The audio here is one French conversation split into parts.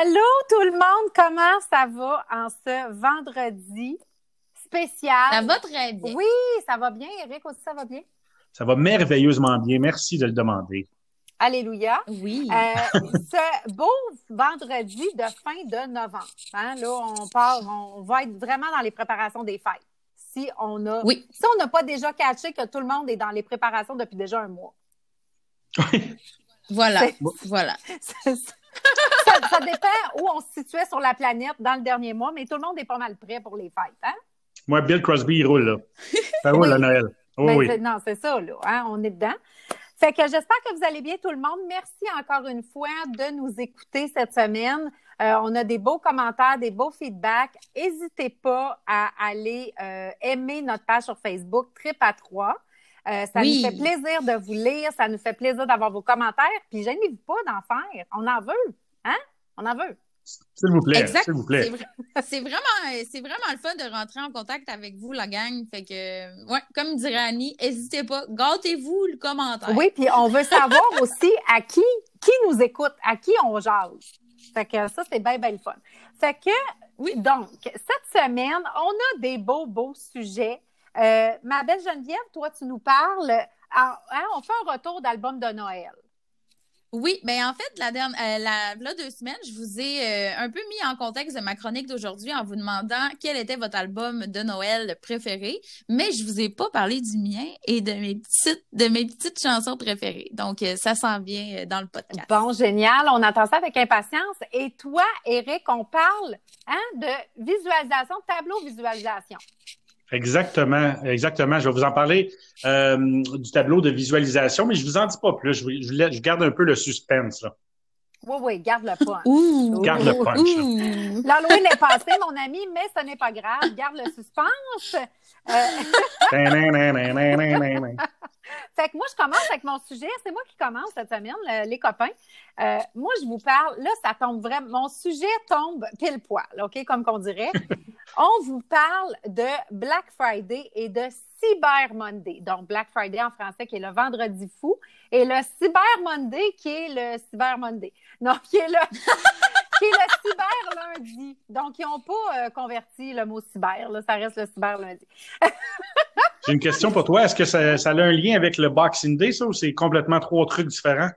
Allô tout le monde, comment ça va en ce vendredi spécial? Ça va très bien. Oui, ça va bien. Eric aussi, ça va bien? Ça va merveilleusement bien. Merci de le demander. Alléluia. Oui. Euh, ce beau vendredi de fin de novembre. Hein, là, on part, on va être vraiment dans les préparations des fêtes. Si on a, Oui. si on n'a pas déjà catché que tout le monde est dans les préparations depuis déjà un mois. Voilà. C'est- Voilà. ça, ça dépend où on se situait sur la planète dans le dernier mois, mais tout le monde est pas mal prêt pour les fêtes. Hein? Moi, Bill Crosby, il roule, là. Ça roule Oui. à Noël. Oh, Ben, oui. Non, c'est ça, là. hein, on est dedans. Fait que j'espère que vous allez bien, tout le monde. Merci encore une fois de nous écouter cette semaine. Euh, on a des beaux commentaires, des beaux feedbacks. N'hésitez pas à aller euh, aimer notre page sur Facebook, Trip à 3. Euh, ça Oui. nous fait plaisir de vous lire, ça nous fait plaisir d'avoir vos commentaires. Puis gênez-vous pas d'en faire. On en veut, hein? On en veut. S'il vous plaît, Exact. s'il vous plaît. C'est vra- C'est vraiment, c'est vraiment le fun de rentrer en contact avec vous, la gang. Fait que, ouais, comme dirait Annie, n'hésitez pas, gâtez-vous le commentaire. Oui, puis on veut savoir aussi à qui, qui nous écoute, à qui on jase. Fait que ça, c'est bien, bien le fun. Fait que, oui, donc, cette semaine, on a des beaux, beaux sujets. Euh, ma belle Geneviève, toi, tu nous parles. ah, hein, on fait un retour d'album de Noël. Oui, ben en fait, la dernière, euh, la, là, deux semaines, je vous ai euh, un peu mis en contexte de ma chronique d'aujourd'hui en vous demandant quel était votre album de Noël préféré, mais je vous ai pas parlé du mien et de mes petites, de mes petites chansons préférées. Donc, euh, ça s'en vient dans le podcast. Bon, génial. On attend ça avec impatience. Et toi, Eric, on parle hein, de visualisation, tableau visualisation. Exactement, exactement. Je vais vous en parler euh, du tableau de visualisation, mais je vous en dis pas plus. Je, je, je garde un peu le suspense. Là. Oui, oui, garde le punch. Ouh! Garde le punch. L'Halloween est passé, mon ami, mais ce n'est pas grave. Garde le suspense. Euh. Fait que moi, je commence avec mon sujet. C'est moi qui commence cette semaine, le- les copains. Euh, moi, je vous parle, là, ça tombe vraiment, mon sujet tombe pile poil, OK, comme qu'on dirait. On vous parle de Black Friday et de Cyber Monday. Donc, Black Friday en français, qui est le vendredi fou, et le Cyber Monday, qui est le Cyber Monday. Non, qui est le, qui est le Cyber Lundi. Donc, ils n'ont pas euh, converti le mot cyber, là, ça reste le Cyber Lundi. J'ai une question pour toi. Est-ce que ça, ça a un lien avec le Boxing Day, ça, ou c'est complètement trois trucs différents?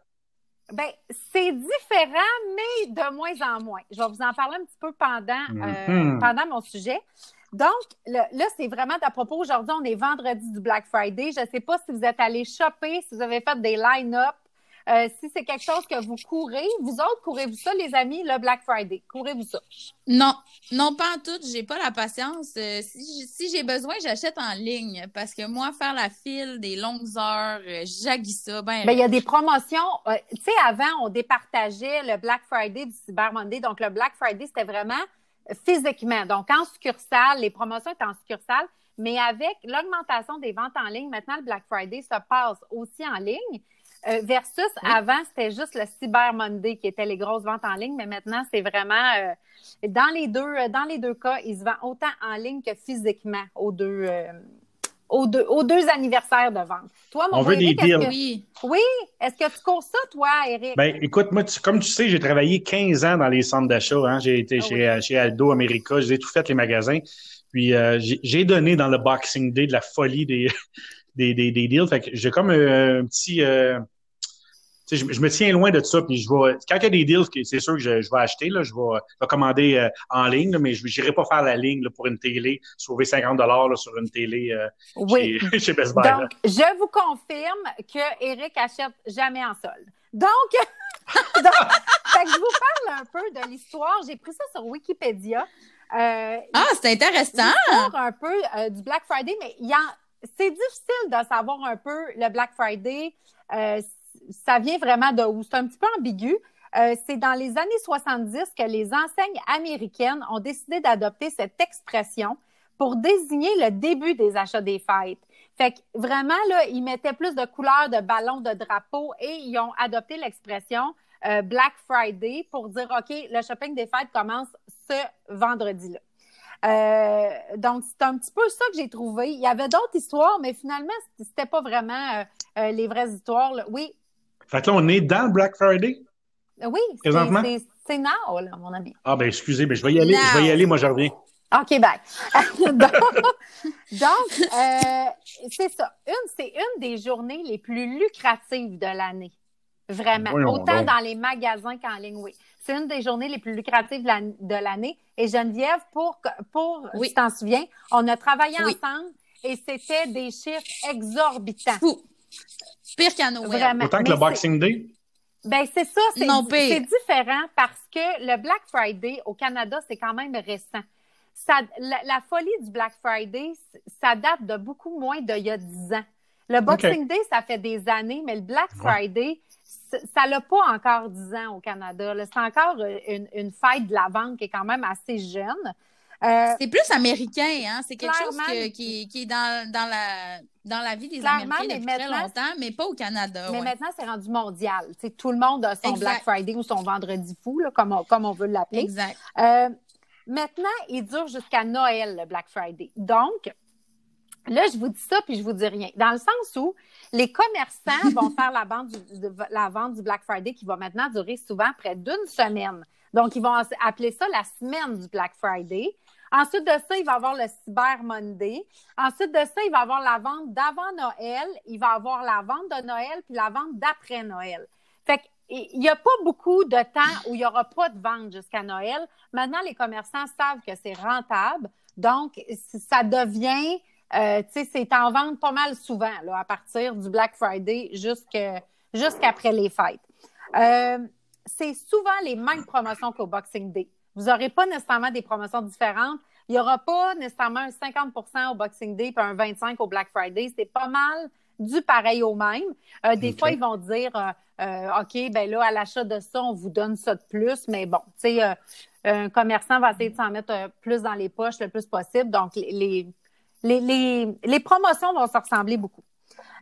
Ben, c'est différent, mais de moins en moins. Je vais vous en parler un petit peu pendant, euh, Mhm. pendant mon sujet. Donc, le- là, c'est vraiment à propos. Aujourd'hui, on est vendredi du Black Friday. Je ne sais pas si vous êtes allés shopper, si vous avez fait des line-up, euh, si c'est quelque chose que vous courez. Vous autres, courez-vous ça, les amis, le Black Friday? Courez-vous ça? Non, non, pas en tout. J'ai pas la patience. Euh, si j'ai besoin, j'achète en ligne. Parce que moi, faire la file des longues heures, euh, j'haïs ça. Ben, il y a des promotions. euh, tu sais, avant, on départageait le Black Friday du Cyber Monday. Donc, le Black Friday, c'était vraiment physiquement. Donc, en succursale, les promotions étaient en succursale. Mais avec l'augmentation des ventes en ligne, maintenant, le Black Friday se passe aussi en ligne. Euh, versus Oui. avant, c'était juste le Cyber Monday qui était les grosses ventes en ligne. Mais maintenant, c'est vraiment euh, dans les deux, euh, dans les deux cas, ils se vendent autant en ligne que physiquement aux deux, euh, aux deux, aux deux anniversaires de vente. Toi, mon On veut Eric, des est-ce deals. que- oui. oui, est-ce que tu cours ça, toi, Eric? Ben, écoute, moi, tu- comme tu sais, j'ai travaillé 15 ans dans les centres d'achat. Hein. J'ai été Ah chez, chez Aldo, America. J'ai tout fait, les magasins. Puis, euh, j'ai j'ai donné dans le Boxing Day de la folie des, des, des, des deals. Fait que j'ai comme euh, un petit... je, je me tiens loin de ça. Puis, je vais... Quand il y a des deals, c'est sûr que je, je vais acheter. Là, je, vais, je vais commander euh, en ligne, là, mais je n'irai pas faire la ligne là, pour une télé, sauver 50 là, sur une télé euh, oui. chez, chez Best Buy. là. Donc, je vous confirme que Eric achète jamais en solde. Donc, donc fait que je vous parle un peu de l'histoire. J'ai pris ça sur Wikipédia. Euh, Ah, c'est intéressant. un peu euh, du Black Friday, mais c'est difficile de savoir un peu le Black Friday. Euh, ça vient vraiment de où? C'est un petit peu ambigu. Euh, c'est dans les années 70 que les enseignes américaines ont décidé d'adopter cette expression pour désigner le début des achats des fêtes. Fait que vraiment, là, ils mettaient plus de couleurs, de ballons, de drapeaux et ils ont adopté l'expression euh, Black Friday pour dire, OK, le shopping des fêtes commence ce vendredi-là. Euh, donc, c'est un petit peu ça que j'ai trouvé. Il y avait d'autres histoires, mais finalement, c'était pas vraiment euh, euh, les vraies histoires. là. Oui, Fait que là, on est dans le Black Friday? Oui, Présentement? c'est- now, là, mon ami. Ah, ben, excusez, mais je vais y aller. Now. Je vais y aller, moi, je reviens. OK, bye. donc, euh, c'est ça. Une, c'est une des journées les plus lucratives de l'année. Vraiment. Voyons Autant donc. dans les magasins qu'en ligne, oui. C'est une des journées les plus lucratives de la- de l'année. Et Geneviève, pour, pour Oui. tu t'en souviens, on a travaillé Oui. ensemble et c'était des chiffres exorbitants. Fou. Pire qu'à Noël. Vraiment. Autant que Mais le c'est- Boxing Day. Ben c'est ça, c'est différent parce que le Black Friday au Canada, c'est quand même récent. Ça, la, la folie du Black Friday, ça date de beaucoup moins d'il y a 10 ans. Le Boxing Day, ça fait des années, mais le Black Friday, ça n'a pas encore 10 ans au Canada. C'est encore euh, une, une fête de la vente qui est quand même assez jeune. Euh, C'est plus américain, hein? C'est quelque chose que- qui, qui est dans, dans, la, dans la vie des Américains depuis très longtemps, mais pas au Canada. Mais ouais. maintenant, c'est rendu mondial. Tu sais, tout le monde a son Exact. Black Friday ou son vendredi fou, là, comme, on, comme on veut l'appeler. Exact. Euh, maintenant, il dure jusqu'à Noël, le Black Friday. Donc, là, je vous dis ça, puis je vous dis rien. Dans le sens où les commerçants vont faire la, vente du, de- la vente du Black Friday qui va maintenant durer souvent près d'une semaine. Donc, ils vont appeler ça la semaine du Black Friday. Ensuite de ça, il va avoir le Cyber Monday. Ensuite de ça, il va avoir la vente d'avant Noël. Il va avoir la vente de Noël puis la vente d'après Noël. Fait que, il n'y a pas beaucoup de temps où il n'y aura pas de vente jusqu'à Noël. Maintenant, les commerçants savent que c'est rentable. Donc, ça devient, euh, tu sais, c'est en vente pas mal souvent, là, à partir du Black Friday jusqu'après les fêtes. Euh, c'est souvent les mêmes promotions qu'au Boxing Day. Vous n'aurez pas nécessairement des promotions différentes. Il n'y aura pas nécessairement un 50% au Boxing Day puis un 25 au Black Friday. C'est pas mal du pareil au même. Euh, des fois, ils vont dire euh, euh, OK, ben là, à l'achat de ça, on vous donne ça de plus. Mais bon, tu sais, euh, un commerçant va essayer de s'en mettre euh, plus dans les poches le plus possible. Donc, les, les, les, les promotions vont se ressembler beaucoup.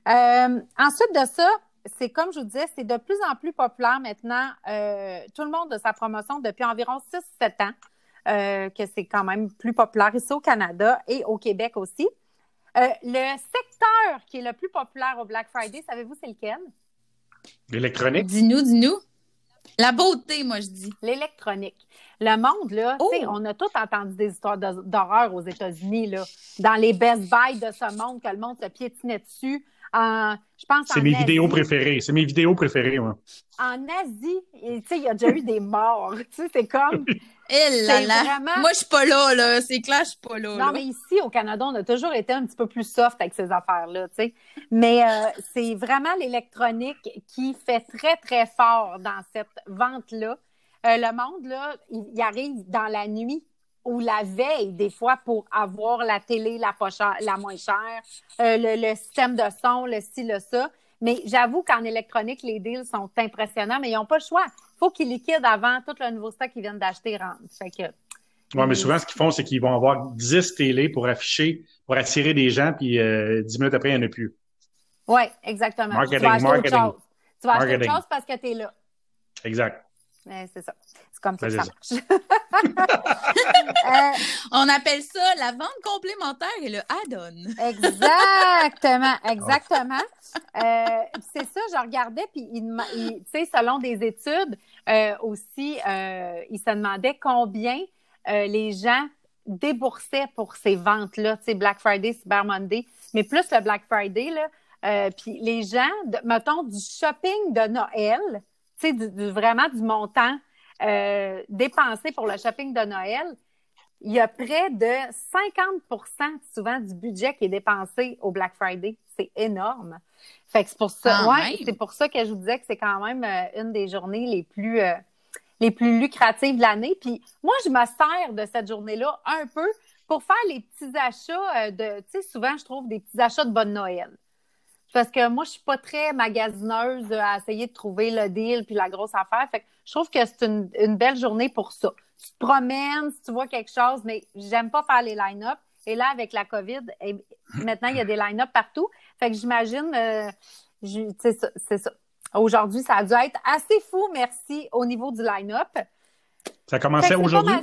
Euh, ensuite de ça, c'est comme je vous disais, c'est de plus en plus populaire maintenant. Euh, tout le monde a sa promotion depuis environ 6-7 ans, euh, que c'est quand même plus populaire ici au Canada et au Québec aussi. Euh, le secteur qui est le plus populaire au Black Friday, savez-vous c'est lequel? L'électronique. Dis-nous, dis-nous. La beauté, moi, je dis. L'électronique. Le monde, là, Oh! tu sais, on a tous entendu des histoires de- d'horreur aux États-Unis, là, dans les Best Buy de ce monde, que le monde se piétinait dessus. En, je pense C'est mes Asie. vidéos préférées. C'est mes vidéos préférées, moi. En Asie, et, tu sais, il y a déjà eu des morts. Tu sais, c'est comme. Eh là C'est là. vraiment- Moi, je suis pas là, là. C'est clair, je suis pas là. Non, là. mais ici, au Canada, on a toujours été un petit peu plus soft avec ces affaires-là, tu sais. Mais euh, c'est vraiment l'électronique qui fait très, très fort dans cette vente-là. Euh, le monde, là, il, il arrive dans la nuit ou la veille, des fois, pour avoir la télé la, pas chère- la moins chère, euh, le, le système de son, le ci, le ça. Mais j'avoue qu'en électronique, les deals sont impressionnants, mais ils n'ont pas le choix. Il faut qu'ils liquident avant tout le nouveau stock qu'ils viennent d'acheter rentre. Fait que, Ouais, mais souvent, ce qu'ils font, c'est qu'ils vont avoir 10 télés pour afficher, pour attirer des gens, puis euh, 10 minutes après, il n'y en a plus. Oui, exactement. Marketing, tu vas acheter marketing. autre chose. Tu vas acheter autre Marketing. chose parce que tu es là. Exact. C'est ça. C'est comme ça que Ben, ça c'est marche. Euh, On appelle ça la vente complémentaire et le add-on. exactement, exactement. Euh, c'est ça, je regardais, puis il, il- tu sais, selon des études euh, aussi, euh, il se demandait combien euh, les gens déboursaient pour ces ventes-là, Black Friday, Cyber Monday, mais plus le Black Friday, là. Euh, puis les gens, de- mettons, du shopping de Noël, sais, du- du- vraiment du montant euh, dépensé pour le shopping de Noël, il y a près de 50% souvent du budget qui est dépensé au Black Friday. C'est énorme. Fait que c'est pour ça, ouais, c'est pour ça que je vous disais que c'est quand même euh, une des journées les plus euh, les plus lucratives de l'année. Puis moi, je me sers de cette journée-là un peu pour faire les petits achats de, tu sais, souvent je trouve des petits achats de bonne Noël. Parce que moi, je suis pas très magasineuse à essayer de trouver le deal puis la grosse affaire. Fait que je trouve que c'est une, une belle journée pour ça. Tu te promènes, si tu vois quelque chose, mais j'aime pas faire les line-up. Et là, avec la COVID, eh, maintenant, il y a des line-up partout. Fait que j'imagine, euh, c'est ça. Aujourd'hui, ça a dû être assez fou, merci, au niveau du line-up. Ça commençait pas aujourd'hui?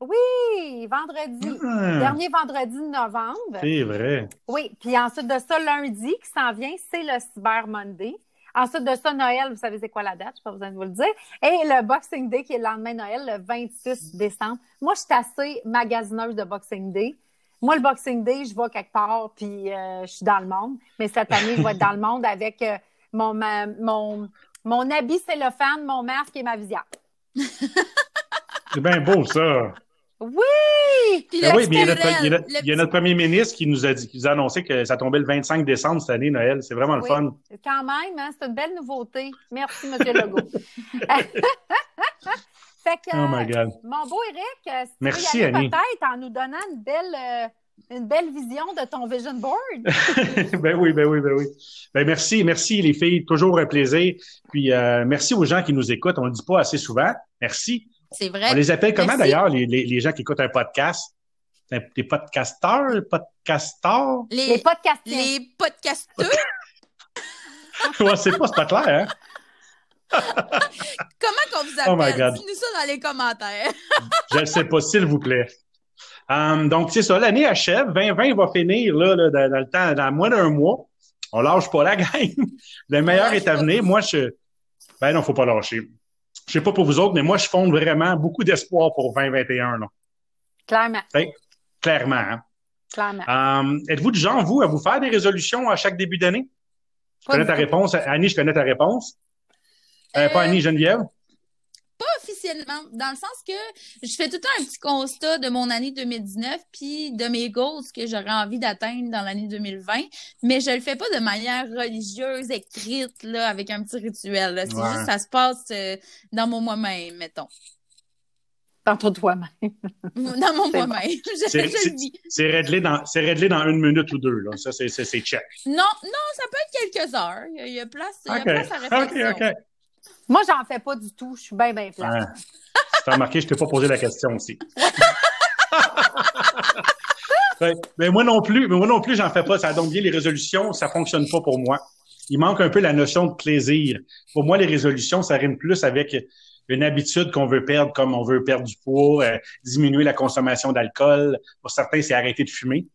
Oui, vendredi. Ah, Dernier vendredi de novembre. c'est vrai. Oui, puis ensuite de ça, lundi qui s'en vient, c'est le Cyber Monday. Ensuite de ça, Noël, vous savez c'est quoi la date, je n'ai pas besoin de vous le dire. Et le Boxing Day, qui est le lendemain de Noël, le 26 décembre. Moi, je suis assez magasineuse de Boxing Day. Moi, le Boxing Day, je vais quelque part, puis euh, je suis dans le monde. Mais cette année, je vais être dans le monde avec euh, mon, mon, mon habit cellophane, mon masque et ma visière. C'est bien beau, ça. Oui! Ben oui, mais il y, a notre, premier ministre qui nous a dit, qui nous a annoncé que ça tombait le 25 décembre cette année, Noël. C'est vraiment le fun. Quand même, hein, c'est une belle nouveauté. Merci, M. Legault. fait que, oh my God. mon beau Eric, si Merci, tu Annie. peut-être en nous donnant une belle, euh, une belle vision de ton vision board. ben oui, ben oui, ben oui. Ben merci, merci les filles, toujours un plaisir. Puis euh, merci aux gens qui nous écoutent. On le dit pas assez souvent. Merci. C'est vrai. On les appelle comment d'ailleurs, les, les, les, gens qui écoutent un podcast? Des podcasteurs, podcasteurs? Les, les podcasteurs. Les podcasteurs? ouais, c'est pas, c'est pas clair, hein? Comment qu'on vous appelle? Oh God. Dites-nous ça dans les commentaires. Je ne sais pas, s'il vous plaît. Um, donc, c'est ça, l'année achève. 2020 va finir là, là dans, le temps, dans moins d'un mois. On lâche pas la gang. le meilleur est à venir. Moi, je. Ben non, faut pas lâcher. Je sais pas pour vous autres, mais moi, je fonde vraiment beaucoup d'espoir pour 2021. Là. Clairement. Clairement. Hein? Clairement. Um, êtes-vous du genre, vous, à vous faire des résolutions à chaque début d'année? Je connais ta réponse. Annie, je connais ta réponse. Euh, pas Annie, Geneviève? Officiellement, dans le sens que je fais tout le temps un petit constat de mon année 2019 puis de mes goals que j'aurais envie d'atteindre dans l'année 2020, mais je le fais pas de manière religieuse, écrite, là, avec un petit rituel. C'est juste ça se passe euh, dans mon moi-même, mettons. Dans ton toi-même. dans mon moi-même. C'est réglé, dans, réglé dans une minute ou deux. Là. Ça, c'est check. Non, non, ça peut être quelques heures. Il y a, place, il y a place à réflexion. OK, OK. Moi, j'en fais pas du tout. Je suis bien, bien plate. Tu as remarqué, je t'ai pas posé la question aussi. mais moi non plus, mais moi non plus, j'en fais pas. Ça donne bien les résolutions, ça fonctionne pas pour moi. Il manque un peu la notion de plaisir. Pour moi, les résolutions, ça rime plus avec une habitude qu'on veut perdre, comme on veut perdre du poids, euh, diminuer la consommation d'alcool. Pour certains, c'est arrêter de fumer.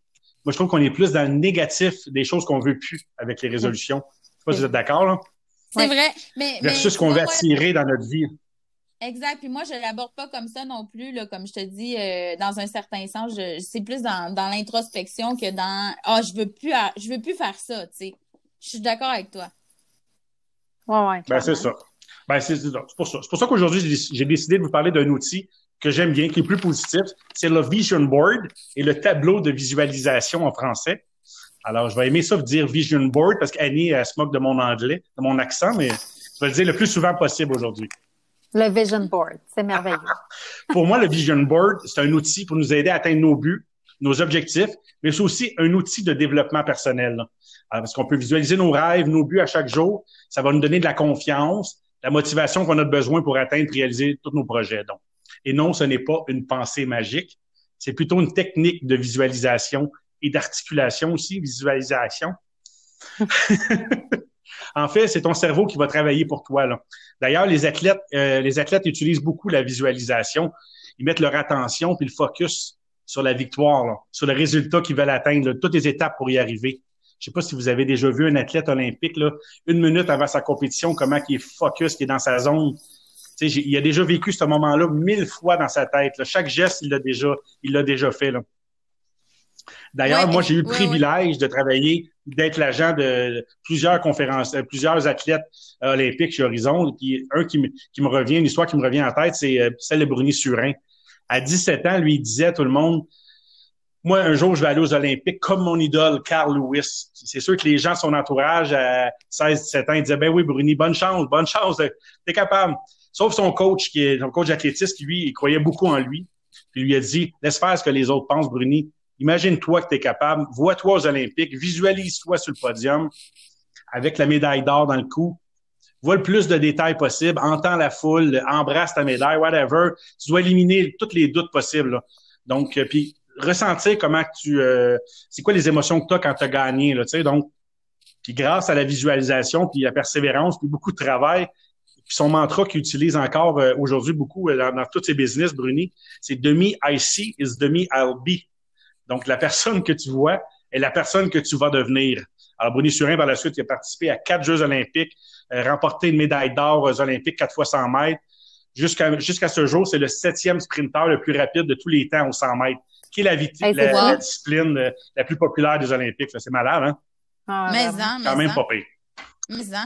Moi, je trouve qu'on est plus dans le négatif des choses qu'on veut plus avec les résolutions. Je sais pas si vous êtes d'accord, là. C'est vrai. Mais, Versus ce qu'on veut attirer dans notre vie. Exact. Puis moi, je l'aborde pas comme ça non plus, là, comme je te dis, euh, dans un certain sens. C'est plus dans, dans l'introspection que dans Ah, je veux plus je veux plus faire ça, tu sais. Je suis d'accord avec toi. Ouais, ouais. Ben, c'est ça. Ben, c'est pour ça. C'est pour ça qu'aujourd'hui, j'ai décidé de vous parler d'un outil que j'aime bien, qui est plus positif. C'est le Vision Board et le tableau de visualisation en français. Alors, je vais aimer ça vous dire Vision Board parce qu'Annie elle se moque de mon anglais, de mon accent, mais je vais le dire le plus souvent possible aujourd'hui. Le Vision Board, c'est merveilleux. pour moi, le Vision Board, c'est un outil pour nous aider à atteindre nos buts, nos objectifs, mais c'est aussi un outil de développement personnel. Alors, parce qu'on peut visualiser nos rêves, nos buts à chaque jour. Ça va nous donner de la confiance, la motivation qu'on a besoin pour atteindre et réaliser tous nos projets. Donc. Et non, ce n'est pas une pensée magique. C'est plutôt une technique de visualisation et d'articulation aussi, visualisation. en fait, c'est ton cerveau qui va travailler pour toi. D'ailleurs, les athlètes, euh, les athlètes utilisent beaucoup la visualisation. Ils mettent leur attention puis le focus sur la victoire, sur le résultat qu'ils veulent atteindre, toutes les étapes pour y arriver. Je sais pas si vous avez déjà vu un athlète olympique, là, une minute avant sa compétition, comment il est focus, qui est dans sa zone. il a déjà vécu ce moment-là mille fois dans sa tête. Chaque geste, il l'a déjà, il l'a déjà fait. Là. D'ailleurs, moi, j'ai eu le privilège de travailler, d'être l'agent de plusieurs conférences, euh, plusieurs athlètes euh, olympiques chez Horizon. Puis un qui me, qui me revient, une histoire qui me revient en tête, c'est euh, celle de Bruni Surin. À 17 ans, lui, il disait à tout le monde, moi, un jour, je vais aller aux Olympiques comme mon idole, Carl Lewis. C'est sûr que les gens, son entourage, à 16, 17 ans, ils disaient, ben oui, Bruni, bonne chance, bonne chance, t'es capable. Sauf son coach, qui est son coach d'athlétisme, qui lui, il croyait beaucoup en lui. Puis il lui a dit, laisse faire ce que les autres pensent, Bruni. Imagine-toi que tu es capable, vois-toi aux Olympiques, visualise-toi sur le podium avec la médaille d'or dans le cou. Vois le plus de détails possible, entends la foule, embrasse ta médaille, whatever. Tu dois éliminer tous les doutes possibles. Donc, euh, puis ressentir comment tu... Euh, c'est quoi les émotions que tu as quand tu as gagné. Là, donc, puis grâce à la visualisation, puis la persévérance, puis beaucoup de travail, puis son mantra qu'il utilise encore euh, aujourd'hui beaucoup dans, dans tous ses business, Bruni, c'est « Demi I see is demi I'll be ». Donc, la personne que tu vois est la personne que tu vas devenir. Alors, Bruni Surin, par la suite, il a participé à quatre Jeux olympiques, euh, remporté une médaille d'or aux Olympiques quatre fois 100 mètres. Jusqu'à jusqu'à ce jour, c'est le septième sprinter le plus rapide de tous les temps aux 100 mètres, qui est la, la, discipline euh, la plus populaire des Olympiques. C'est malade, hein? Ah, mais en, Quand même pas pire. Mais en.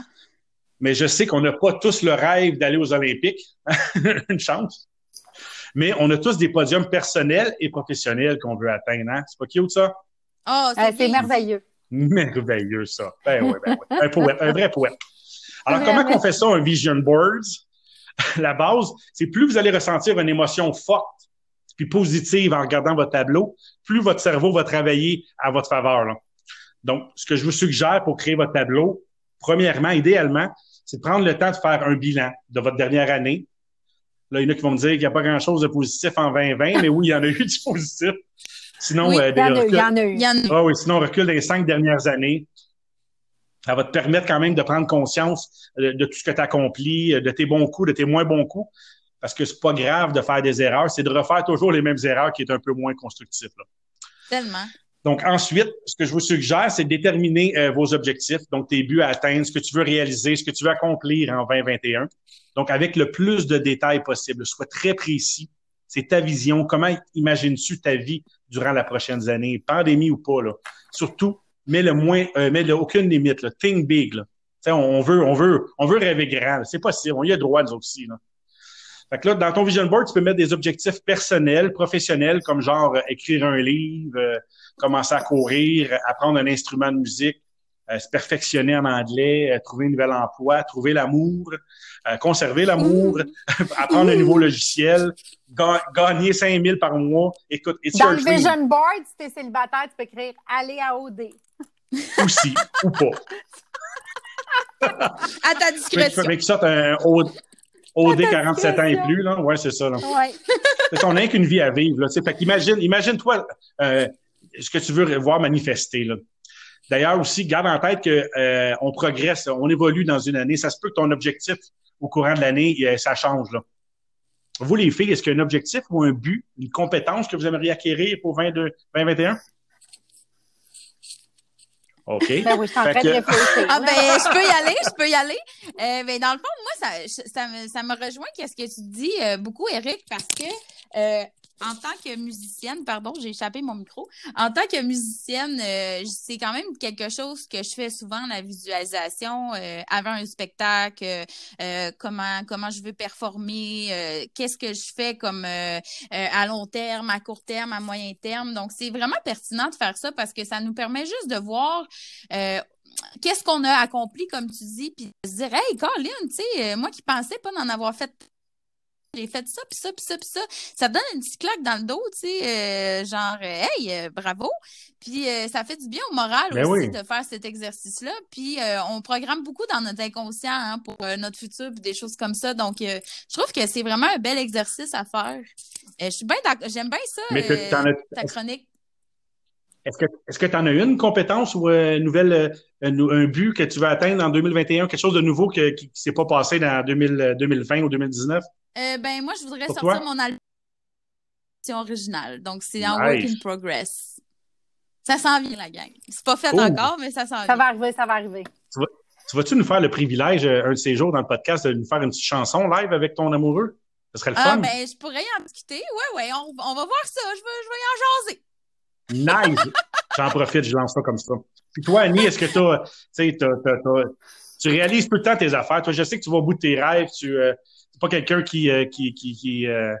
Mais je sais qu'on n'a pas tous le rêve d'aller aux Olympiques. une chance. Mais on a tous des podiums personnels et professionnels qu'on veut atteindre. Hein? C'est pas cute, ça? Oh, c'est merveilleux. Merveilleux, ça. Ben oui, ben oui. Un poète, un vrai poète. Alors, comment on fait ça, un vision boards? La base, c'est plus vous allez ressentir une émotion forte puis positive en regardant votre tableau, plus votre cerveau va travailler à votre faveur. Là. Donc, ce que je vous suggère pour créer votre tableau, premièrement, idéalement, c'est de prendre le temps de faire un bilan de votre dernière année. Là, il y en a qui vont me dire qu'il n'y a pas grand-chose de positif en 2020, mais oui, il y en a eu du positif. Sinon, oui, euh, il, y en a, eu. Il y en a eu. Ah oui, sinon, on recule les cinq dernières années. Ça va te permettre quand même de prendre conscience de, tout ce que tu as accompli, de tes bons coups, de tes moins bons coups. Parce que c'est pas grave de faire des erreurs, c'est de refaire toujours les mêmes erreurs qui est un peu moins constructif. Là. Tellement. Donc, ensuite, ce que je vous suggère, c'est de déterminer euh, vos objectifs, donc tes buts à atteindre, ce que tu veux réaliser, ce que tu veux accomplir en 2021. Donc, avec le plus de détails possible. Sois très précis. C'est ta vision. Comment imagines-tu ta vie durant la prochaine année, pandémie ou pas, là? Surtout, mets le moins, euh, mets aucune limite, là. Think big, là. On, on veut, on veut, on veut rêver grand. C'est possible. On y a droit, nous aussi, là. Fait que là, dans ton vision board, tu peux mettre des objectifs personnels, professionnels, comme genre euh, écrire un livre, euh, commencer à courir, apprendre un instrument de musique, euh, se perfectionner en anglais, trouver un nouvel emploi, trouver l'amour, conserver l'amour, apprendre un nouveau logiciel, gagner 5 000 par mois. Écoute, Dans le vision board, si t'es célibataire, tu peux écrire « aller à OD ». Aussi, ou pas. à ta discrétion. Tu peux ça un, OD 47 ans et plus, là. Ouais, c'est ça, là. Ouais. on n'a qu'une vie à vivre, là. Fait qu'imagine, imagine-toi, euh, ce que tu veux voir manifester, là. D'ailleurs, aussi, garde en tête que euh, on progresse, on évolue dans une année. Ça se peut que ton objectif au courant de l'année, ça change. Là. Vous, les filles, est-ce qu'il y a un objectif ou un but, une compétence que vous aimeriez acquérir pour 2021? OK. Ben oui, je suis en train de réfléchir. Ah, ben, je peux y aller, je peux y aller. Euh, ben, dans le fond, moi, ça, ça, me, ça me rejoint qu'est-ce que tu dis euh, beaucoup, Eric, parce que euh, en tant que musicienne, pardon, j'ai échappé mon micro. En tant que musicienne, euh, c'est quand même quelque chose que je fais souvent, la visualisation euh, avant un spectacle, euh, comment comment je veux performer, qu'est-ce que je fais comme à long terme, à court terme, à moyen terme. Donc, c'est vraiment pertinent de faire ça parce que ça nous permet juste de voir qu'est-ce qu'on a accompli, comme tu dis, puis se dire, hey, Colin, tu sais, moi qui pensais pas d'en avoir fait j'ai fait ça, puis ça, puis ça, puis ça. Ça te donne une petite claque dans le dos, tu sais, euh, genre, euh, hey, euh, bravo. Puis ça fait du bien au moral ben aussi de faire cet exercice-là. Puis on programme beaucoup dans notre inconscient hein, pour notre futur, puis des choses comme ça. Donc, je trouve que c'est vraiment un bel exercice à faire. je suis bien j'aime bien ça, ta chronique. Est-ce que tu en as une compétence ou une nouvelle, un, but que tu veux atteindre en 2021, quelque chose de nouveau qui ne s'est pas passé dans 2020 ou 2019? Euh, ben, moi, je voudrais sortir mon album originale. Donc, c'est en work in progress. Ça s'en vient, la gang. C'est pas fait encore, mais ça s'en vient. Ça va arriver, ça va arriver. Tu, vas, tu nous faire le privilège, euh, un de ces jours dans le podcast, de nous faire une petite chanson live avec ton amoureux? Ce serait le ah, fun. ben, je pourrais y en discuter. Ouais, ouais, on, on va voir ça. Je vais, je vais y en jaser. Nice! J'en profite, je lance ça comme ça. Puis toi, Annie, est-ce que tu sais, tu réalises tout le temps tes affaires? Toi, je sais que tu vas au bout de tes rêves, tu, euh, pas quelqu'un qui, euh, qui, qui, qui, euh,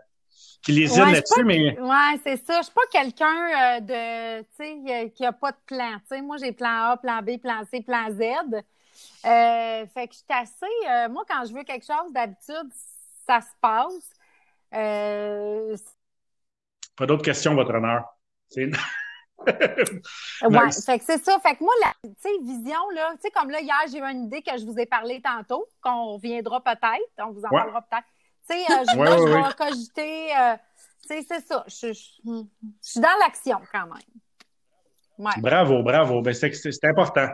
qui lésine là-dessus, mais. Ouais, c'est ça. Je suis pas quelqu'un euh, de, tu qui a pas de plan. Moi, j'ai plan A, plan B, plan C, plan Z. fait que je suis assez. moi, quand je veux quelque chose, d'habitude, ça se passe. pas d'autres questions, votre honneur. Ouais, fait que c'est ça. Fait que moi, la vision, là, tu sais, comme là, hier, j'ai eu une idée que je vous ai parlé tantôt, qu'on reviendra peut-être, on vous en parlera peut-être. Tu sais, euh, je, ouais, je vais cogiter, euh, tu sais, c'est ça. Je, suis dans l'action quand même. Bravo, bravo. Ben, c'est important.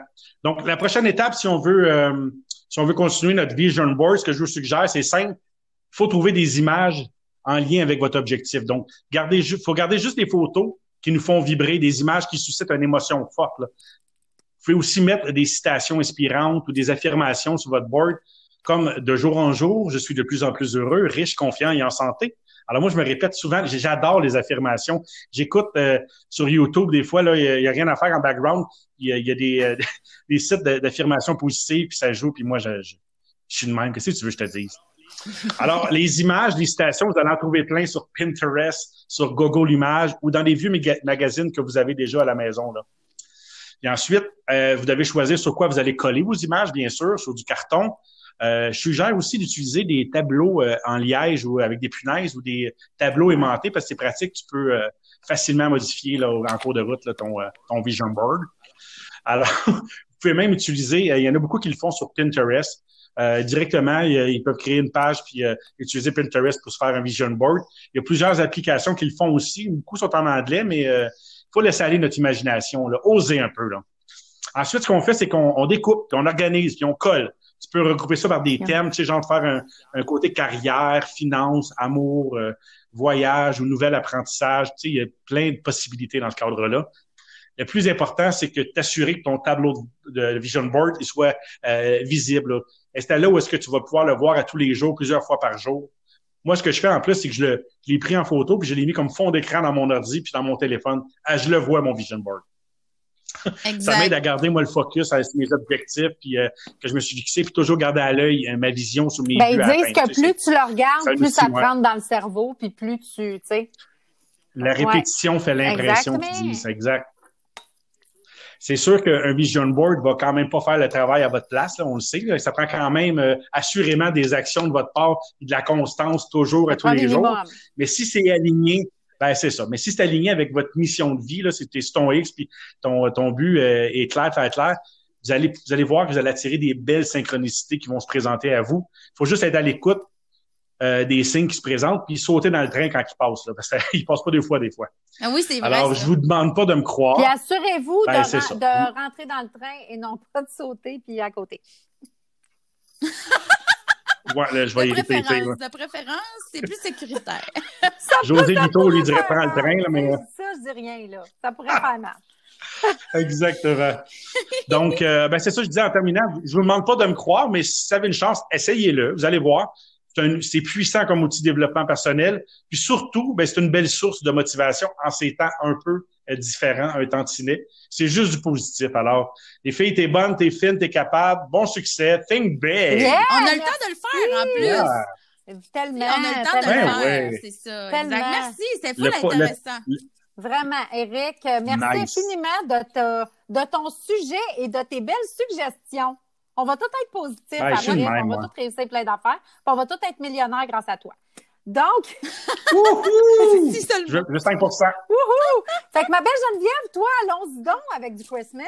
Donc, la prochaine étape, si on veut, euh, si on veut continuer notre vision board, ce que je vous suggère, c'est simple. Il faut trouver des images en lien avec votre objectif. Donc, il faut garder juste des photos qui nous font vibrer, des images qui suscitent une émotion forte. pouvez aussi mettre des citations inspirantes ou des affirmations sur votre board, comme de jour en jour, je suis de plus en plus heureux, riche, confiant et en santé. Alors moi, je me répète souvent, j'adore les affirmations. J'écoute euh, sur YouTube des fois, là, il n'y a, rien à faire en background. Il y a, des, euh, des sites d'affirmations positives, puis ça joue, puis moi, je, je, suis de même. Qu'est-ce que tu veux que je te dise? Alors, les images, les citations, vous allez en trouver plein sur Pinterest, sur Google Images ou dans les vieux magazines que vous avez déjà à la maison. Là. Et ensuite, euh, vous devez choisir sur quoi vous allez coller vos images, bien sûr, sur du carton. Euh, je suggère aussi d'utiliser des tableaux euh, en liège ou avec des punaises ou des tableaux aimantés parce que c'est pratique. Tu peux facilement modifier en cours de route ton, ton vision board. Alors, vous pouvez même utiliser, il y en a beaucoup qui le font sur Pinterest. Directement, ils, peuvent créer une page puis utiliser Pinterest pour se faire un vision board. Il y a plusieurs applications qui le font aussi. Beaucoup sont en anglais, mais il faut laisser aller notre imagination, là, oser un peu. Là. Ensuite, ce qu'on fait, c'est qu'on découpe, on organise, puis on colle tu peux regrouper ça par des thèmes, tu sais, genre faire un, un côté carrière, finance, amour, euh, voyage ou nouvel apprentissage. Tu sais, il y a plein de possibilités dans ce cadre-là. Le plus important, c'est que t'assurer que ton tableau de vision board il soit euh, visible. Et c'est là où est-ce que tu vas pouvoir le voir à tous les jours, plusieurs fois par jour. Moi, ce que je fais en plus, c'est que je l'ai pris en photo, puis je l'ai mis comme fond d'écran dans mon ordi, puis dans mon téléphone. Ah, je le vois, mon vision board. ça m'aide à garder, moi, le focus à mes objectifs, puis euh, que je me suis fixé, puis toujours garder à l'œil euh, ma vision sur mes ben, Ils disent que plus tu le regardes, plus ça te rentre dans le cerveau, puis plus tu, tu sais. La répétition fait l'impression qu'ils disent, exact. C'est sûr qu'un vision board va quand même pas faire le travail à votre place, là, on le sait. Ça prend quand même euh, assurément des actions de votre part et de la constance toujours à tous les jours. Mais si c'est aligné ben, c'est ça. Mais si c'est aligné avec votre mission de vie, là, c'est ton X, puis ton, ton but euh, est clair, faire clair, vous allez, vous allez voir que vous allez attirer des belles synchronicités qui vont se présenter à vous. Il faut juste être à l'écoute euh, des signes qui se présentent, puis sauter dans le train quand il passe, là, parce qu'il passe pas deux fois, des fois. Ah oui, c'est vrai. Alors, je vous demande pas de me croire. Puis assurez-vous ben, de, de rentrer dans le train et non pas de sauter puis à côté. Ouais, je vais y répéter. De préférence, c'est plus sécuritaire. José Lito lui dirait prendre le train, là, mais. Ça, je dis rien, là. Ça pourrait faire mal. Exactement. Donc, euh, ben, c'est ça que je disais en terminant. Je vous demande pas de me croire, mais si vous avez une chance, essayez-le. Vous allez voir. C'est puissant comme outil de développement personnel. Puis surtout, ben, c'est une belle source de motivation en ces temps un peu euh, différents, un tantinet. C'est juste du positif. Alors, les filles, t'es bonne, t'es fine, t'es capable. Bon succès. Think big. On a le temps de le faire en plus. Tellement. on a le temps de le ben faire, c'est ça. Merci, c'était fou intéressant. Vraiment, Eric, merci infiniment de, de ton sujet et de tes belles suggestions. On va tout être positif, ben, on va tout réussir plein d'affaires, on va tout être millionnaire grâce à toi. Donc, si seulement. Je, 5 Wouhou! Fait que ma belle Geneviève, toi, allons-y donc avec du Christmas.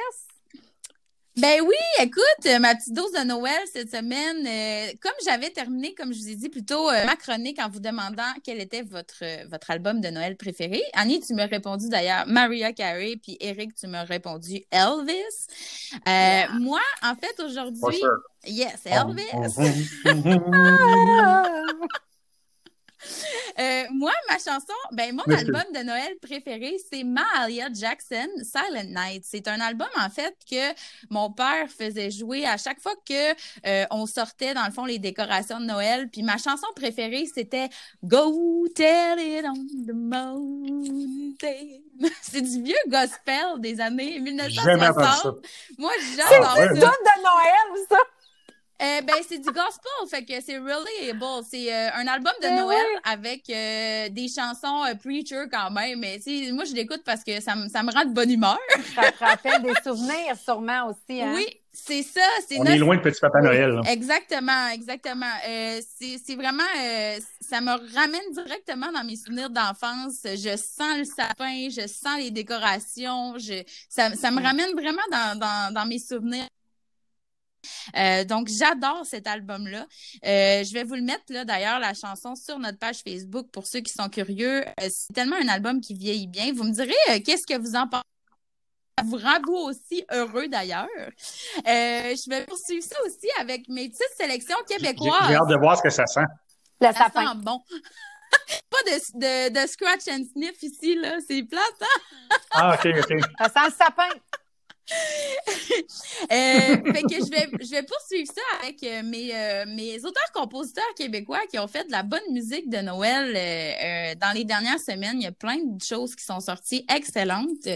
Ben oui, écoute, ma petite dose de Noël cette semaine, euh, comme j'avais terminé, comme je vous ai dit plus tôt, euh, ma chronique en vous demandant quel était votre votre album de Noël préféré. Annie, tu m'as répondu d'ailleurs Maria Carey, puis Eric, tu m'as répondu Elvis. Euh, moi, en fait, aujourd'hui, yes, Elvis. Euh, moi, ma chanson, ben mon album de Noël préféré, c'est Mahalia Jackson, Silent Night. C'est un album en fait que mon père faisait jouer à chaque fois que euh, on sortait dans le fond les décorations de Noël. Puis ma chanson préférée, c'était Go Tell It on the Mountain. c'est du vieux gospel des années 1960. Moi, j'adore ça. C'est du de Noël, ça. Euh, ben, c'est du gospel, fait que c'est relatable. C'est euh, un album de ben Noël avec euh, des chansons preacher quand même. Mais moi, je l'écoute parce que ça, ça me rend de bonne humeur. ça te rappelle des souvenirs, sûrement aussi. Hein? Oui, c'est ça. On est loin de Petit Papa Noël. Exactement, exactement. c'est vraiment, ça me ramène directement dans mes souvenirs d'enfance. Je sens le sapin, je sens les décorations. Je, ça, ça me ramène vraiment dans, dans, dans mes souvenirs euh, donc, j'adore cet album-là. Euh, je vais vous le mettre, là, d'ailleurs, la chanson sur notre page Facebook pour ceux qui sont curieux. Euh, c'est tellement un album qui vieillit bien. Vous me direz, qu'est-ce que vous en pensez? Ça vous rend vous aussi heureux d'ailleurs. je vais poursuivre ça aussi avec mes petites sélections québécoises. J'ai hâte de voir ce que ça sent. Le ça sapin. bon. Pas de, de, de, scratch and sniff ici, là. C'est plate, hein? ah, OK, OK. Ça sent le sapin. Euh, fait que je vais, je vais poursuivre ça avec euh, mes, euh, mes auteurs-compositeurs québécois qui ont fait de la bonne musique de Noël dans les dernières semaines. Il y a plein de choses qui sont sorties excellentes.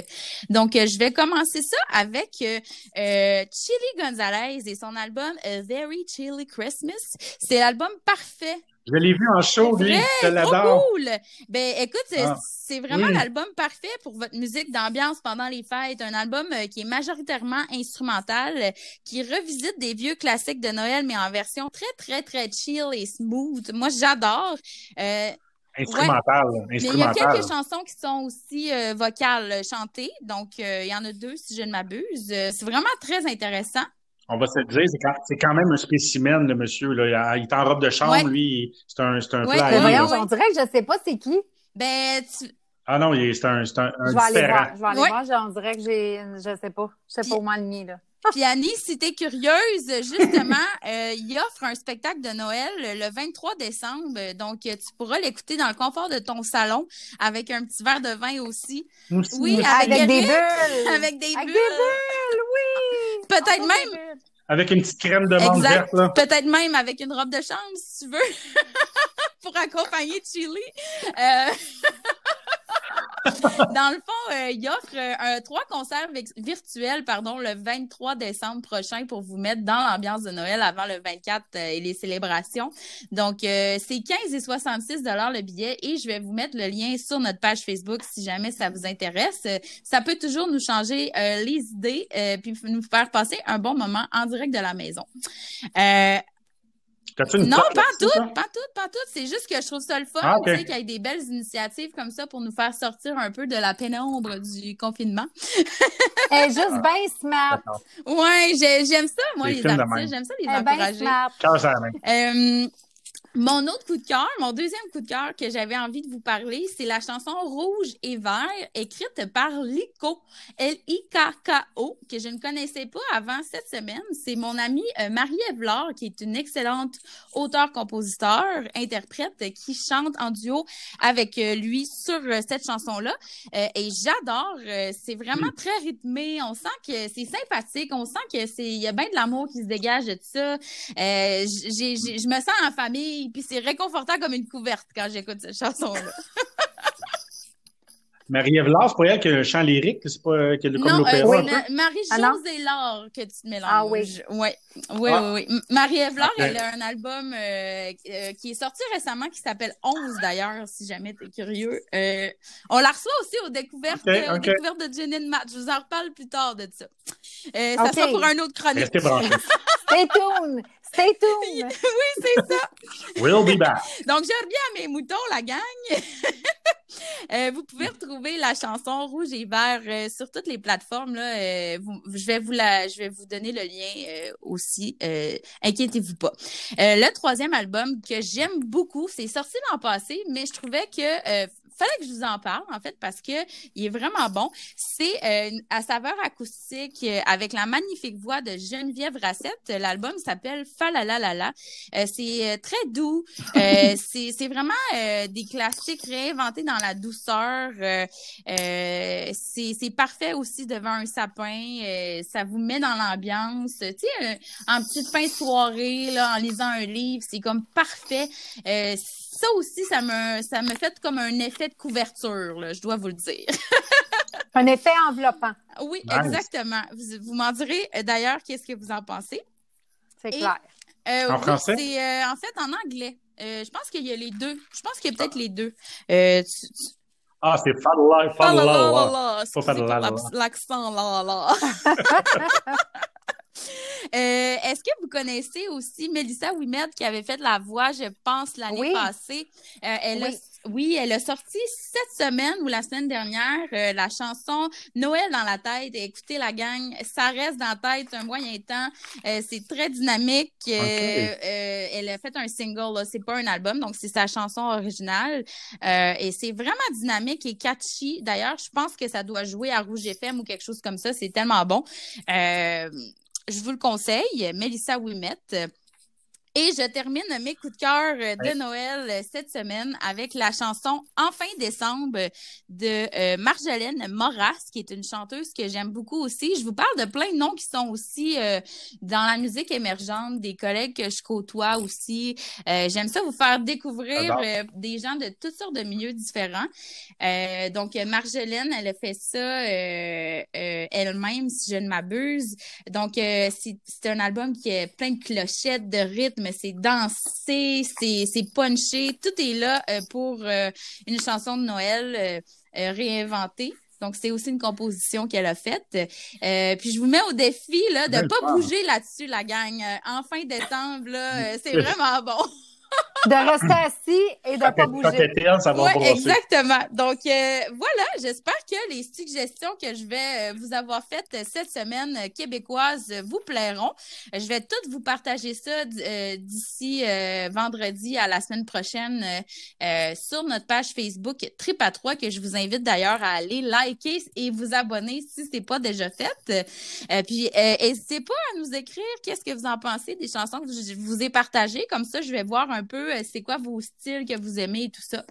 Donc, je vais commencer ça avec Chili Gonzalez et son album A Very Chilly Christmas. C'est l'album parfait je l'ai vu en show, lui. Je l'adore. cool! Ben, écoute, ah. c'est vraiment l'album parfait pour votre musique d'ambiance pendant les fêtes. Un album euh, qui est majoritairement instrumental, qui revisite des vieux classiques de Noël, mais en version très, très, très chill et smooth. Moi, j'adore. Euh, instrumental, Mais il y a quelques chansons qui sont aussi euh, vocales, chantées. Donc, il y en a deux, si je ne m'abuse. c'est vraiment très intéressant on va se le dire, c'est quand, même un spécimen, le monsieur. Là. Il est en robe de chambre, lui. C'est un, c'est un ouais, voyons, on dirait que je sais pas c'est qui. Ben, Ah non, c'est un, c'est un, Je vais aller voir. Je vais aller voir. On dirait que j'ai... Je sais pas. Je sais pas où m'aligner, là. Puis Annie, si t'es curieuse, justement, euh, il offre un spectacle de Noël le 23 décembre. Donc, tu pourras l'écouter dans le confort de ton salon avec un petit verre de vin aussi. Oui, avec, des bulles. Avec des bulles. Avec des bulles, oui. Peut-être même. Avec une petite crème de menthe verte, là. Peut-être même avec une robe de chambre, si tu veux, pour accompagner Chili. Euh... Dans le fond, euh, il offre euh, trois concerts virtuels pardon, le 23 décembre prochain pour vous mettre dans l'ambiance de Noël avant le 24 euh, et les célébrations. Donc, c'est 15 et 66 dollars le billet et je vais vous mettre le lien sur notre page Facebook si jamais ça vous intéresse. ça peut toujours nous changer les idées puis nous faire passer un bon moment en direct de la maison non, pas tout, pas tout, pas tout. C'est juste que je trouve ça le fun, ah, qu'il y ait des belles initiatives comme ça pour nous faire sortir un peu de la pénombre du confinement. Elle est juste bien smart. Ouais, j'aime ça, moi, les, artistes. J'aime ça les encourager. Euh, mon autre coup de cœur, mon deuxième coup de cœur que j'avais envie de vous parler, c'est la chanson Rouge et Vert, écrite par Lico, L-I-K-K-O, que je ne connaissais pas avant cette semaine. C'est mon amie euh, Marie-Ève qui est une excellente auteure-compositeur, interprète, qui chante en duo avec euh, lui sur euh, cette chanson-là. et j'adore, c'est vraiment très rythmé. On sent que c'est sympathique, on sent que c'est, y a bien de l'amour qui se dégage de ça. je me sens en famille puis c'est réconfortant comme une couverte quand j'écoute cette chanson-là. Marie-Ève Laure, c'est pas elle qui a un chant lyrique, c'est pas comme l'opéra? Euh, Marie-Josée ah, que tu te mélanges. Ah oui. Ouais. Oui, ah. oui, oui. Marie-Ève Laure, elle a un album euh, euh, qui est sorti récemment qui s'appelle 11 d'ailleurs, si jamais tu es curieux. Euh, on la reçoit aussi aux découvertes, okay, aux découvertes de Jenny Matt. Je vous en reparle plus tard de ça. Ça sera pour un autre chronique. Restez branchés. Stay tuned! Stay tuned! oui, c'est ça. We'll be back. Donc, je reviens à mes moutons, la gang. Euh, vous pouvez retrouver la chanson Rouge et Vert euh, sur toutes les plateformes. Là, euh, je, vais vous la, je vais vous donner le lien aussi. inquiétez-vous pas. le troisième album que j'aime beaucoup, c'est sorti l'an passé, mais je trouvais que fallait que je vous en parle, en fait, parce que il est vraiment bon. C'est euh, à saveur acoustique euh, avec la magnifique voix de Geneviève Rassette. L'album s'appelle Falalalala. Euh, c'est euh, très doux. Euh, c'est vraiment des classiques réinventés dans la douceur. c'est parfait aussi devant un sapin. ça vous met dans l'ambiance. Tu sais, en petite fin de soirée, là, en lisant un livre, c'est comme parfait ça aussi, ça me, ça me fait comme un effet de couverture, là, je dois vous le dire. un effet enveloppant. Oui, exactement. Vous, m'en direz euh, d'ailleurs qu'est-ce que vous en pensez? C'est clair. Euh, en français? C'est euh, en fait en anglais. je pense qu'il y a les deux. Je pense qu'il y a peut-être les deux. Ah, c'est fadla, fadla, fadla. L'accent là, là. Euh, est-ce que vous connaissez aussi Melissa Wimed qui avait fait la voix, je pense, l'année passée? Euh, elle oui. A, oui, elle a sorti cette semaine ou la semaine dernière euh, la chanson Noël dans la tête. écoutez la gang, ça reste dans la tête un moyen temps. c'est très dynamique. elle a fait un single, c'est pas un album, donc c'est sa chanson originale. et c'est vraiment dynamique et catchy. D'ailleurs, je pense que ça doit jouer à Rouge FM ou quelque chose comme ça. C'est tellement bon je vous le conseille, Melissa Wimet. Et je termine mes coups de cœur euh, de Noël euh, cette semaine avec la chanson Enfin décembre de euh, Marjolaine Moras, qui est une chanteuse que j'aime beaucoup aussi. Je vous parle de plein de noms qui sont aussi dans la musique émergente, des collègues que je côtoie aussi. j'aime ça vous faire découvrir des gens de toutes sortes de milieux différents. donc, Marjolaine, elle a fait ça elle-même, si je ne m'abuse. Donc, c'est un album qui est plein de clochettes, de rythme, c'est dansé, c'est punché. Tout est là euh, pour euh, une chanson de Noël euh, réinventée. Donc, c'est aussi une composition qu'elle a faite. puis, je vous mets au défi là, de ne pas bouger là-dessus, la gang. en fin décembre, c'est vraiment bon de rester assis et de ne pas bouger. ça va ouais, exactement. Donc, euh, voilà, j'espère que les suggestions que je vais euh, vous avoir faites cette semaine euh, québécoise vous plairont. Je vais toutes vous partager ça d'ici vendredi à la semaine prochaine sur notre page Facebook Trip à 3 que je vous invite d'ailleurs à aller liker et vous abonner si ce n'est pas déjà fait. puis, n'hésitez pas à nous écrire qu'est-ce que vous en pensez des chansons que je vous ai partagées. Comme ça, je vais voir un peu euh, c'est quoi vos styles que vous aimez et tout ça.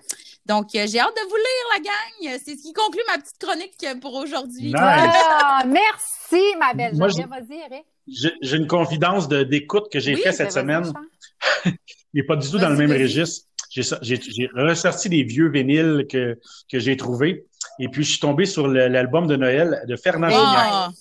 Donc, euh, j'ai hâte de vous lire, la gang. C'est ce qui conclut ma petite chronique pour aujourd'hui. Ah, merci, ma belle. Vas-y, Eric. J'ai une confidence d'écoute que j'ai fait cette semaine. Il n'est pas du tout dans le même registre. J'ai ressorti des vieux vinyles que, que j'ai trouvés. Et puis, je suis tombé sur l'album de Noël de Fernand oh.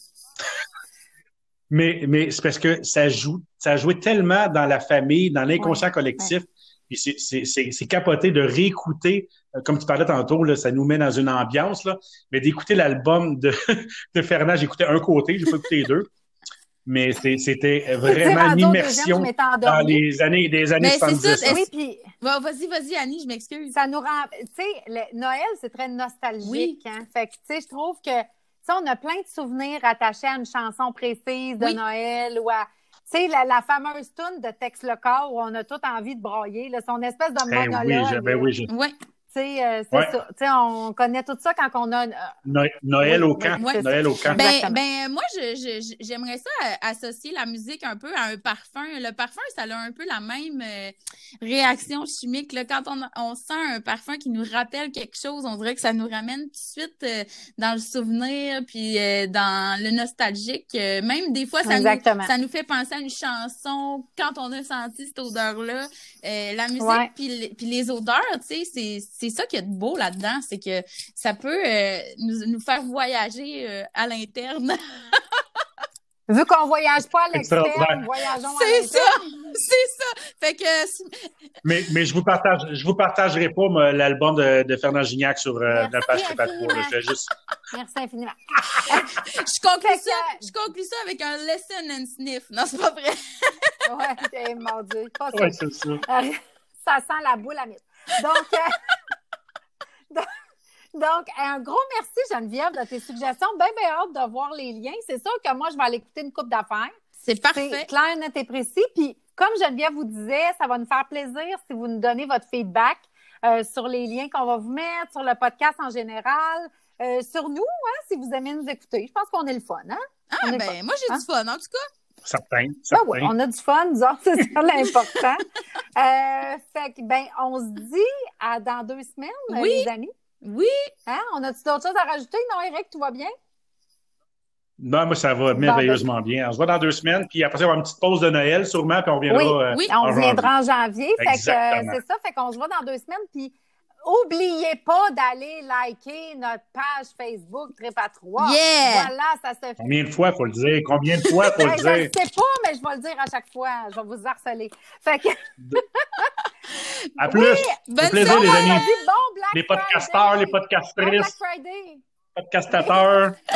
Mais, mais c'est parce que ça joue, ça a joué tellement dans la famille, dans l'inconscient collectif. Puis c'est capoté de réécouter, euh, comme tu parlais tantôt, là, ça nous met dans une ambiance, là, mais d'écouter l'album de, de Fernand, j'écoutais un côté, j'ai pas écouté les deux. Mais c'était vraiment une immersion dans les années, des années 70. Ça, oui, puis... Vas-y, vas-y, Annie, je m'excuse. Ça nous rend... Tu sais, Noël, c'est très nostalgique. Hein? Fait que, tu sais, je trouve que on a plein de souvenirs attachés à une chanson précise de Noël ou à tu sais, la, fameuse tune de Tex Le Corps où on a tout envie de broyer, là, son espèce de ben monologue. Ben oui, oui, oui. Euh, ça. Sais, on connaît tout ça quand on a. Euh, Noël, au camp. Noël au camp. Ben, ben moi, j'aimerais ça euh, associer la musique un peu à un parfum. Le parfum, ça a un peu la même réaction chimique. Là. Quand on, on, sent un parfum qui nous rappelle quelque chose, on dirait que ça nous ramène tout de suite dans le souvenir, puis dans le nostalgique. même des fois, ça nous, ça nous fait penser à une chanson quand on a senti cette odeur-là. la musique, puis, puis les odeurs, tu sais, c'est c'est ça qui est beau là-dedans, c'est que ça peut euh, nous, faire voyager euh, à l'interne. Vu qu'on voyage pas à l'externe, voyageons à C'est ça, c'est ça. Fait que. Mais, mais je vous partage, je vous partagerai pas l'album de, de, Fernand Gignac sur euh, la page Patrouille. Je juste. Merci infiniment. je conclue ça, je conclue ça avec un lesson and sniff. Non, c'est pas vrai. ouais, mon Dieu. Pas ouais, c'est ça. ça sent la boule à mythe. Donc. Donc, un gros merci, Geneviève, de tes suggestions. Bien, bien hâte de voir les liens. C'est sûr que moi, je vais aller écouter une coupe d'affaires. C'est parfait. C'est clair, net et précis. Puis, comme Geneviève vous disait, ça va nous faire plaisir si vous nous donnez votre feedback euh, sur les liens qu'on va vous mettre, sur le podcast en général, euh, sur nous, hein, si vous aimez nous écouter. Je pense qu'on est le fun, hein? Ah, ben, moi, j'ai du hein? fun, en tout cas. Certain, certain. Ah oui, on a du fun, disons, c'est ça l'important. euh, fait que, ben, on se dit à dans deux semaines, les amis. Oui. Hein? On a-tu d'autres choses à rajouter? Non, Eric, tout va bien? Non, moi, ça va merveilleusement bien. On se voit dans deux semaines, puis après, ça, on va avoir une petite pause de Noël, sûrement, puis on viendra. Oui, euh, oui. on viendra en janvier. Fait que euh, c'est ça, fait qu'on se voit dans deux semaines, puis Oubliez pas d'aller liker notre page Facebook Trip à 3. Yeah! Voilà, ça se fait. Combien de fois faut le dire? Combien de fois faut le dire? Je ne sais pas, mais je vais le dire à chaque fois. Je vais vous harceler. Fait que... à plus! Oui, bonne plaisir, les amis. Bon Black les podcasteurs, les podcastrices. Bon Black Friday. Podcastateurs.